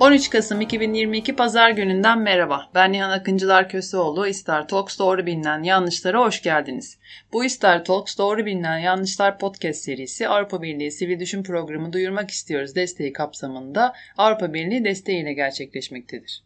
13 Kasım 2022 Pazar gününden merhaba. Ben Nihan Akıncılar Köseoğlu. İster Talks doğru bilinen yanlışlara hoş geldiniz. Bu İster Talks doğru bilinen yanlışlar podcast serisi Avrupa Birliği Sivil Düşün Programı duyurmak istiyoruz desteği kapsamında Avrupa Birliği desteğiyle gerçekleşmektedir.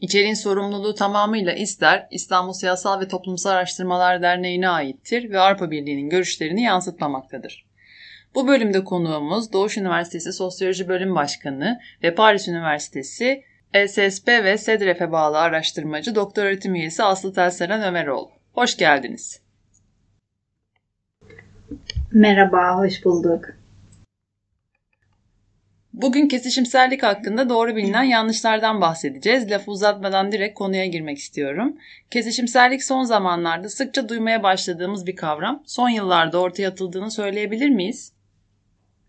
İçeriğin sorumluluğu tamamıyla İster İstanbul Siyasal ve Toplumsal Araştırmalar Derneği'ne aittir ve Avrupa Birliği'nin görüşlerini yansıtmamaktadır. Bu bölümde konuğumuz Doğuş Üniversitesi Sosyoloji Bölüm Başkanı ve Paris Üniversitesi SSP ve SEDREF'e bağlı araştırmacı doktor öğretim üyesi Aslı Telseren Ömeroğlu. Hoş geldiniz. Merhaba, hoş bulduk. Bugün kesişimsellik hakkında doğru bilinen yanlışlardan bahsedeceğiz. Lafı uzatmadan direkt konuya girmek istiyorum. Kesişimsellik son zamanlarda sıkça duymaya başladığımız bir kavram. Son yıllarda ortaya atıldığını söyleyebilir miyiz?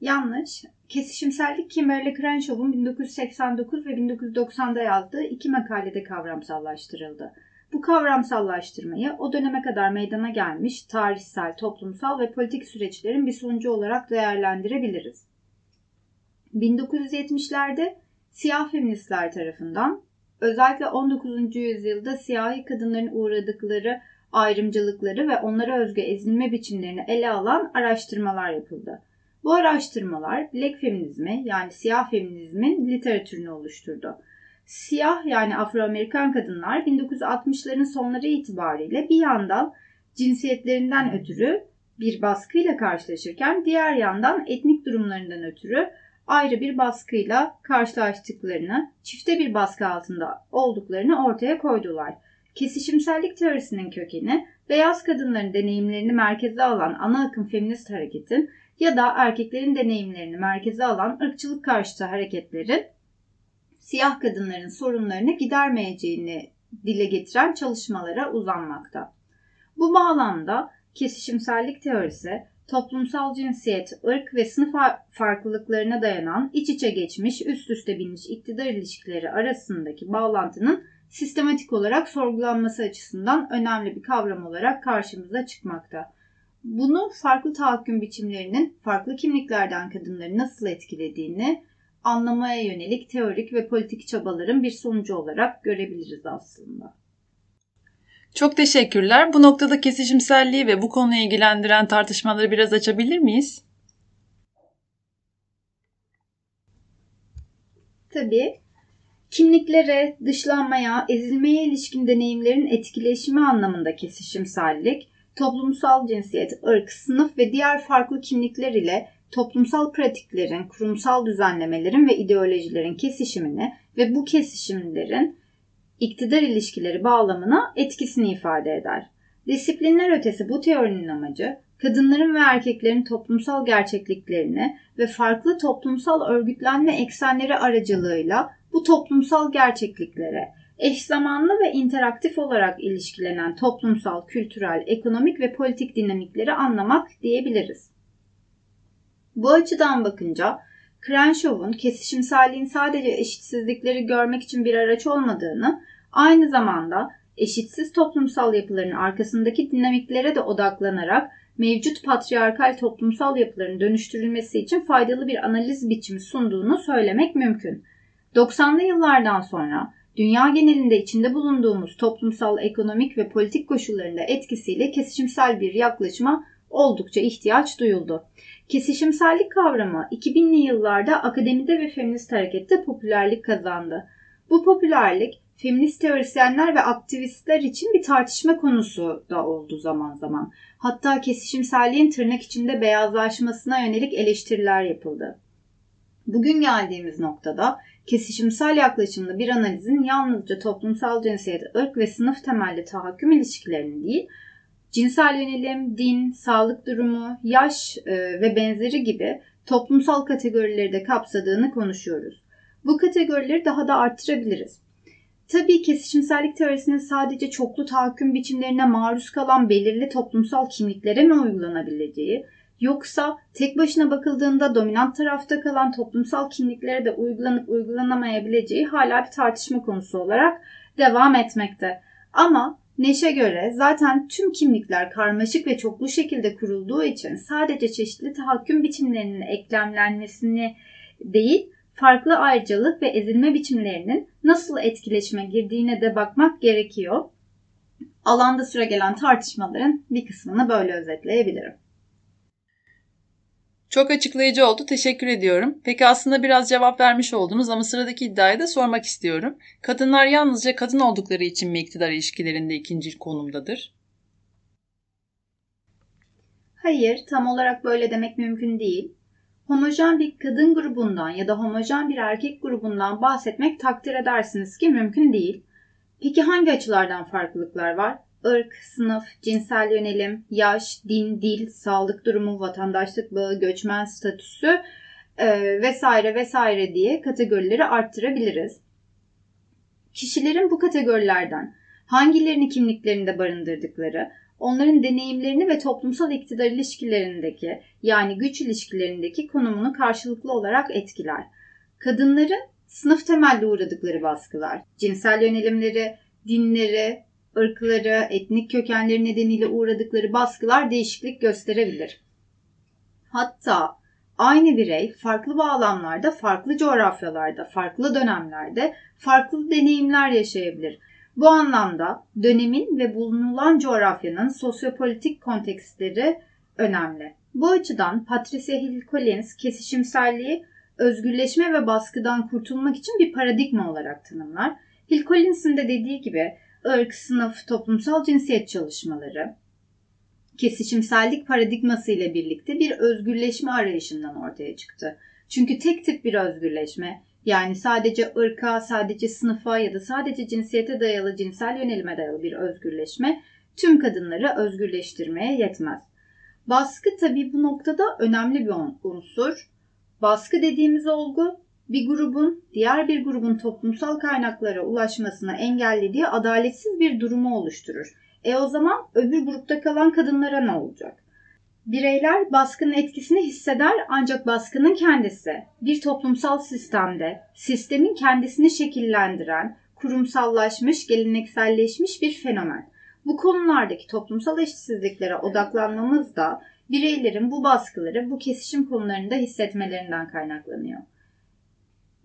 Yanlış. Kesişimsellik Kimberly Crenshaw'un 1989 ve 1990'da yazdığı iki makalede kavramsallaştırıldı. Bu kavramsallaştırmayı o döneme kadar meydana gelmiş tarihsel, toplumsal ve politik süreçlerin bir sonucu olarak değerlendirebiliriz. 1970'lerde siyah feministler tarafından özellikle 19. yüzyılda siyahi kadınların uğradıkları ayrımcılıkları ve onlara özgü ezilme biçimlerini ele alan araştırmalar yapıldı. Bu araştırmalar Black feminizmi yani siyah feminizmin literatürünü oluşturdu. Siyah yani Afro-Amerikan kadınlar 1960'ların sonları itibariyle bir yandan cinsiyetlerinden ötürü bir baskıyla karşılaşırken diğer yandan etnik durumlarından ötürü ayrı bir baskıyla karşılaştıklarını, çifte bir baskı altında olduklarını ortaya koydular. Kesişimsellik teorisinin kökeni beyaz kadınların deneyimlerini merkeze alan ana akım feminist hareketin ya da erkeklerin deneyimlerini merkeze alan ırkçılık karşıtı hareketlerin siyah kadınların sorunlarını gidermeyeceğini dile getiren çalışmalara uzanmakta. Bu bağlamda kesişimsellik teorisi toplumsal cinsiyet, ırk ve sınıf farklılıklarına dayanan iç içe geçmiş, üst üste binmiş iktidar ilişkileri arasındaki bağlantının sistematik olarak sorgulanması açısından önemli bir kavram olarak karşımıza çıkmakta. Bunu farklı tahakküm biçimlerinin farklı kimliklerden kadınları nasıl etkilediğini anlamaya yönelik teorik ve politik çabaların bir sonucu olarak görebiliriz aslında. Çok teşekkürler. Bu noktada kesişimselliği ve bu konuyu ilgilendiren tartışmaları biraz açabilir miyiz? Tabii. Kimliklere, dışlanmaya, ezilmeye ilişkin deneyimlerin etkileşimi anlamında kesişimsellik, toplumsal cinsiyet, ırk, sınıf ve diğer farklı kimlikler ile toplumsal pratiklerin, kurumsal düzenlemelerin ve ideolojilerin kesişimini ve bu kesişimlerin iktidar ilişkileri bağlamına etkisini ifade eder. Disiplinler ötesi bu teorinin amacı kadınların ve erkeklerin toplumsal gerçekliklerini ve farklı toplumsal örgütlenme eksenleri aracılığıyla bu toplumsal gerçekliklere eş zamanlı ve interaktif olarak ilişkilenen toplumsal, kültürel, ekonomik ve politik dinamikleri anlamak diyebiliriz. Bu açıdan bakınca Crenshaw'un kesişimselliğin sadece eşitsizlikleri görmek için bir araç olmadığını, aynı zamanda eşitsiz toplumsal yapıların arkasındaki dinamiklere de odaklanarak mevcut patriarkal toplumsal yapıların dönüştürülmesi için faydalı bir analiz biçimi sunduğunu söylemek mümkün. 90'lı yıllardan sonra dünya genelinde içinde bulunduğumuz toplumsal, ekonomik ve politik koşullarında etkisiyle kesişimsel bir yaklaşıma oldukça ihtiyaç duyuldu. Kesişimsellik kavramı 2000'li yıllarda akademide ve feminist harekette popülerlik kazandı. Bu popülerlik feminist teorisyenler ve aktivistler için bir tartışma konusu da oldu zaman zaman. Hatta kesişimselliğin tırnak içinde beyazlaşmasına yönelik eleştiriler yapıldı. Bugün geldiğimiz noktada kesişimsel yaklaşımlı bir analizin yalnızca toplumsal cinsiyet, ırk ve sınıf temelli tahakküm ilişkilerini değil, cinsel yönelim, din, sağlık durumu, yaş e, ve benzeri gibi toplumsal kategorileri de kapsadığını konuşuyoruz. Bu kategorileri daha da arttırabiliriz. Tabii kesişimsellik teorisinin sadece çoklu tahakküm biçimlerine maruz kalan belirli toplumsal kimliklere mi uygulanabileceği, yoksa tek başına bakıldığında dominant tarafta kalan toplumsal kimliklere de uygulanıp uygulanamayabileceği hala bir tartışma konusu olarak devam etmekte. Ama Neş'e göre zaten tüm kimlikler karmaşık ve çoklu şekilde kurulduğu için sadece çeşitli tahakküm biçimlerinin eklemlenmesini değil, farklı ayrıcalık ve ezilme biçimlerinin nasıl etkileşime girdiğine de bakmak gerekiyor. Alanda süre gelen tartışmaların bir kısmını böyle özetleyebilirim. Çok açıklayıcı oldu. Teşekkür ediyorum. Peki aslında biraz cevap vermiş oldunuz ama sıradaki iddiayı da sormak istiyorum. Kadınlar yalnızca kadın oldukları için mi iktidar ilişkilerinde ikinci konumdadır? Hayır, tam olarak böyle demek mümkün değil. Homojen bir kadın grubundan ya da homojen bir erkek grubundan bahsetmek takdir edersiniz ki mümkün değil. Peki hangi açılardan farklılıklar var? Irk, sınıf, cinsel yönelim, yaş, din, dil, sağlık durumu, vatandaşlık bağı, göçmen statüsü e, vesaire vesaire diye kategorileri arttırabiliriz. Kişilerin bu kategorilerden hangilerini kimliklerinde barındırdıkları, onların deneyimlerini ve toplumsal iktidar ilişkilerindeki yani güç ilişkilerindeki konumunu karşılıklı olarak etkiler. Kadınların sınıf temelli uğradıkları baskılar, cinsel yönelimleri, dinleri, ırkları, etnik kökenleri nedeniyle uğradıkları baskılar değişiklik gösterebilir. Hatta aynı birey farklı bağlamlarda, farklı coğrafyalarda, farklı dönemlerde farklı deneyimler yaşayabilir. Bu anlamda dönemin ve bulunulan coğrafyanın sosyopolitik kontekstleri önemli. Bu açıdan Patricia Hill Collins kesişimselliği özgürleşme ve baskıdan kurtulmak için bir paradigma olarak tanımlar. Hill Collins'in de dediği gibi ırk, sınıf, toplumsal cinsiyet çalışmaları kesişimsellik paradigması ile birlikte bir özgürleşme arayışından ortaya çıktı. Çünkü tek tip bir özgürleşme yani sadece ırka, sadece sınıfa ya da sadece cinsiyete dayalı cinsel yönelime dayalı bir özgürleşme tüm kadınları özgürleştirmeye yetmez. Baskı tabi bu noktada önemli bir unsur. Baskı dediğimiz olgu bir grubun diğer bir grubun toplumsal kaynaklara ulaşmasına engellediği adaletsiz bir durumu oluşturur. E o zaman öbür grupta kalan kadınlara ne olacak? Bireyler baskının etkisini hisseder ancak baskının kendisi bir toplumsal sistemde sistemin kendisini şekillendiren, kurumsallaşmış, gelenekselleşmiş bir fenomen. Bu konulardaki toplumsal eşitsizliklere odaklanmamız da bireylerin bu baskıları bu kesişim konularında hissetmelerinden kaynaklanıyor.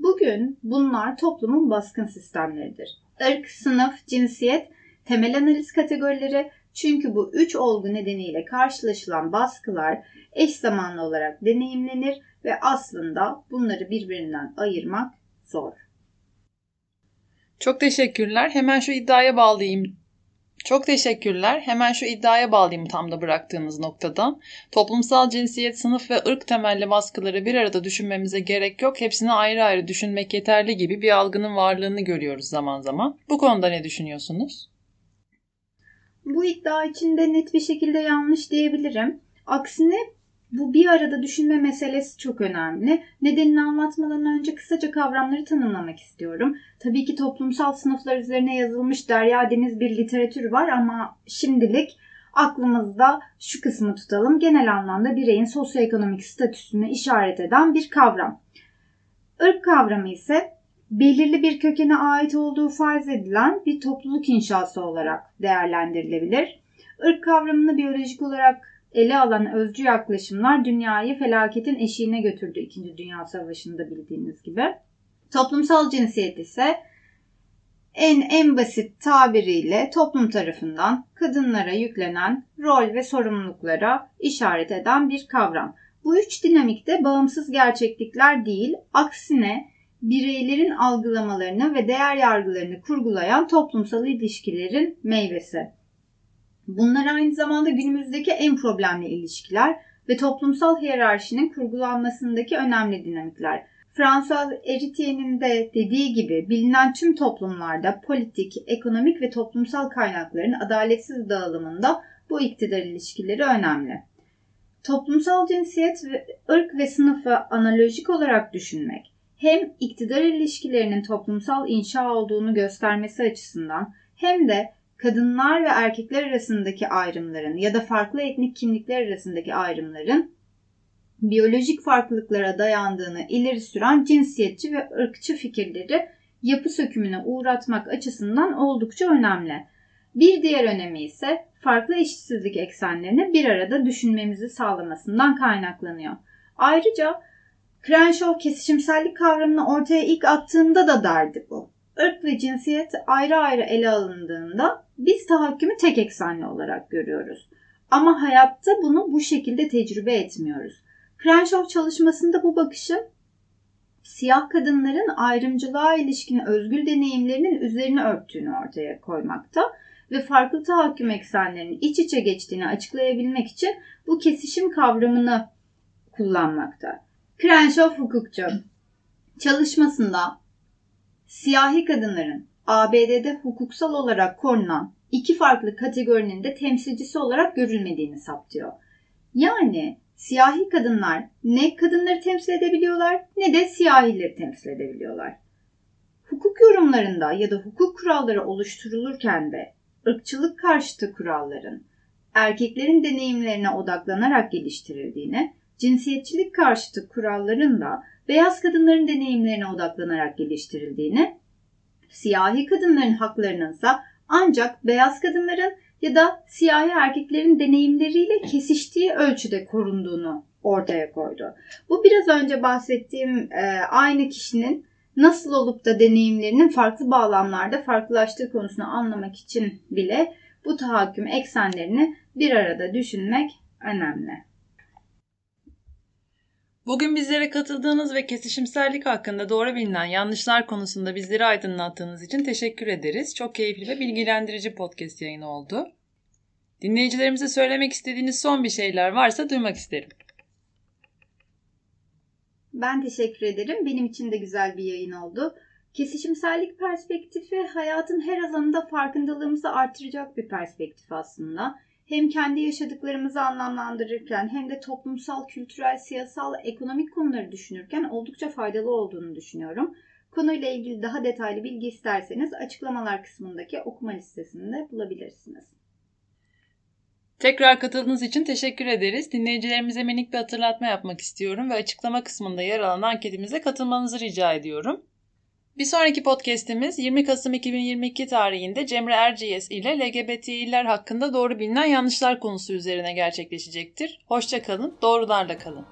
Bugün bunlar toplumun baskın sistemleridir. Irk, sınıf, cinsiyet temel analiz kategorileri çünkü bu üç olgu nedeniyle karşılaşılan baskılar eş zamanlı olarak deneyimlenir ve aslında bunları birbirinden ayırmak zor. Çok teşekkürler. Hemen şu iddiaya bağlayayım çok teşekkürler. Hemen şu iddiaya bağlayayım tam da bıraktığınız noktadan. Toplumsal cinsiyet, sınıf ve ırk temelli baskıları bir arada düşünmemize gerek yok. Hepsini ayrı ayrı düşünmek yeterli gibi bir algının varlığını görüyoruz zaman zaman. Bu konuda ne düşünüyorsunuz? Bu iddia içinde net bir şekilde yanlış diyebilirim. Aksine bu bir arada düşünme meselesi çok önemli. Nedenini anlatmadan önce kısaca kavramları tanımlamak istiyorum. Tabii ki toplumsal sınıflar üzerine yazılmış derya deniz bir literatür var ama şimdilik aklımızda şu kısmı tutalım. Genel anlamda bireyin sosyoekonomik statüsünü işaret eden bir kavram. Irk kavramı ise belirli bir kökene ait olduğu farz edilen bir topluluk inşası olarak değerlendirilebilir. Irk kavramını biyolojik olarak ele alan özcü yaklaşımlar dünyayı felaketin eşiğine götürdü 2. Dünya Savaşı'nda bildiğiniz gibi. Toplumsal cinsiyet ise en en basit tabiriyle toplum tarafından kadınlara yüklenen rol ve sorumluluklara işaret eden bir kavram. Bu üç dinamikte bağımsız gerçeklikler değil, aksine bireylerin algılamalarını ve değer yargılarını kurgulayan toplumsal ilişkilerin meyvesi. Bunlar aynı zamanda günümüzdeki en problemli ilişkiler ve toplumsal hiyerarşinin kurgulanmasındaki önemli dinamikler. François Héritière'nin de dediği gibi bilinen tüm toplumlarda politik, ekonomik ve toplumsal kaynakların adaletsiz dağılımında bu iktidar ilişkileri önemli. Toplumsal cinsiyet ve ırk ve sınıfı analojik olarak düşünmek hem iktidar ilişkilerinin toplumsal inşa olduğunu göstermesi açısından hem de kadınlar ve erkekler arasındaki ayrımların ya da farklı etnik kimlikler arasındaki ayrımların biyolojik farklılıklara dayandığını ileri süren cinsiyetçi ve ırkçı fikirleri yapı sökümüne uğratmak açısından oldukça önemli. Bir diğer önemi ise farklı eşitsizlik eksenlerini bir arada düşünmemizi sağlamasından kaynaklanıyor. Ayrıca Crenshaw kesişimsellik kavramını ortaya ilk attığında da derdi bu. Irk ve cinsiyet ayrı ayrı ele alındığında biz tahakkümü tek eksenli olarak görüyoruz. Ama hayatta bunu bu şekilde tecrübe etmiyoruz. Crenshaw çalışmasında bu bakışı siyah kadınların ayrımcılığa ilişkin özgül deneyimlerinin üzerine örttüğünü ortaya koymakta ve farklı tahakküm eksenlerinin iç içe geçtiğini açıklayabilmek için bu kesişim kavramını kullanmakta. Crenshaw hukukçu çalışmasında siyahi kadınların ABD'de hukuksal olarak korunan iki farklı kategorinin de temsilcisi olarak görülmediğini saptıyor. Yani siyahi kadınlar ne kadınları temsil edebiliyorlar ne de siyahileri temsil edebiliyorlar. Hukuk yorumlarında ya da hukuk kuralları oluşturulurken de ırkçılık karşıtı kuralların erkeklerin deneyimlerine odaklanarak geliştirildiğini, cinsiyetçilik karşıtı kuralların da beyaz kadınların deneyimlerine odaklanarak geliştirildiğini, siyahi kadınların haklarının ise ancak beyaz kadınların ya da siyahi erkeklerin deneyimleriyle kesiştiği ölçüde korunduğunu ortaya koydu. Bu biraz önce bahsettiğim e, aynı kişinin nasıl olup da deneyimlerinin farklı bağlamlarda farklılaştığı konusunu anlamak için bile bu tahakküm eksenlerini bir arada düşünmek önemli. Bugün bizlere katıldığınız ve kesişimsellik hakkında doğru bilinen yanlışlar konusunda bizleri aydınlattığınız için teşekkür ederiz. Çok keyifli ve bilgilendirici podcast yayını oldu. Dinleyicilerimize söylemek istediğiniz son bir şeyler varsa duymak isterim. Ben teşekkür ederim. Benim için de güzel bir yayın oldu. Kesişimsellik perspektifi hayatın her alanında farkındalığımızı artıracak bir perspektif aslında. Hem kendi yaşadıklarımızı anlamlandırırken hem de toplumsal, kültürel, siyasal, ekonomik konuları düşünürken oldukça faydalı olduğunu düşünüyorum. Konuyla ilgili daha detaylı bilgi isterseniz açıklamalar kısmındaki okuma listesinde bulabilirsiniz. Tekrar katıldığınız için teşekkür ederiz. Dinleyicilerimize minik bir hatırlatma yapmak istiyorum ve açıklama kısmında yer alan anketimize katılmanızı rica ediyorum. Bir sonraki podcast'imiz 20 Kasım 2022 tarihinde Cemre Erciyes ile LGBTİ'ler hakkında doğru bilinen yanlışlar konusu üzerine gerçekleşecektir. Hoşça kalın, doğrularla kalın.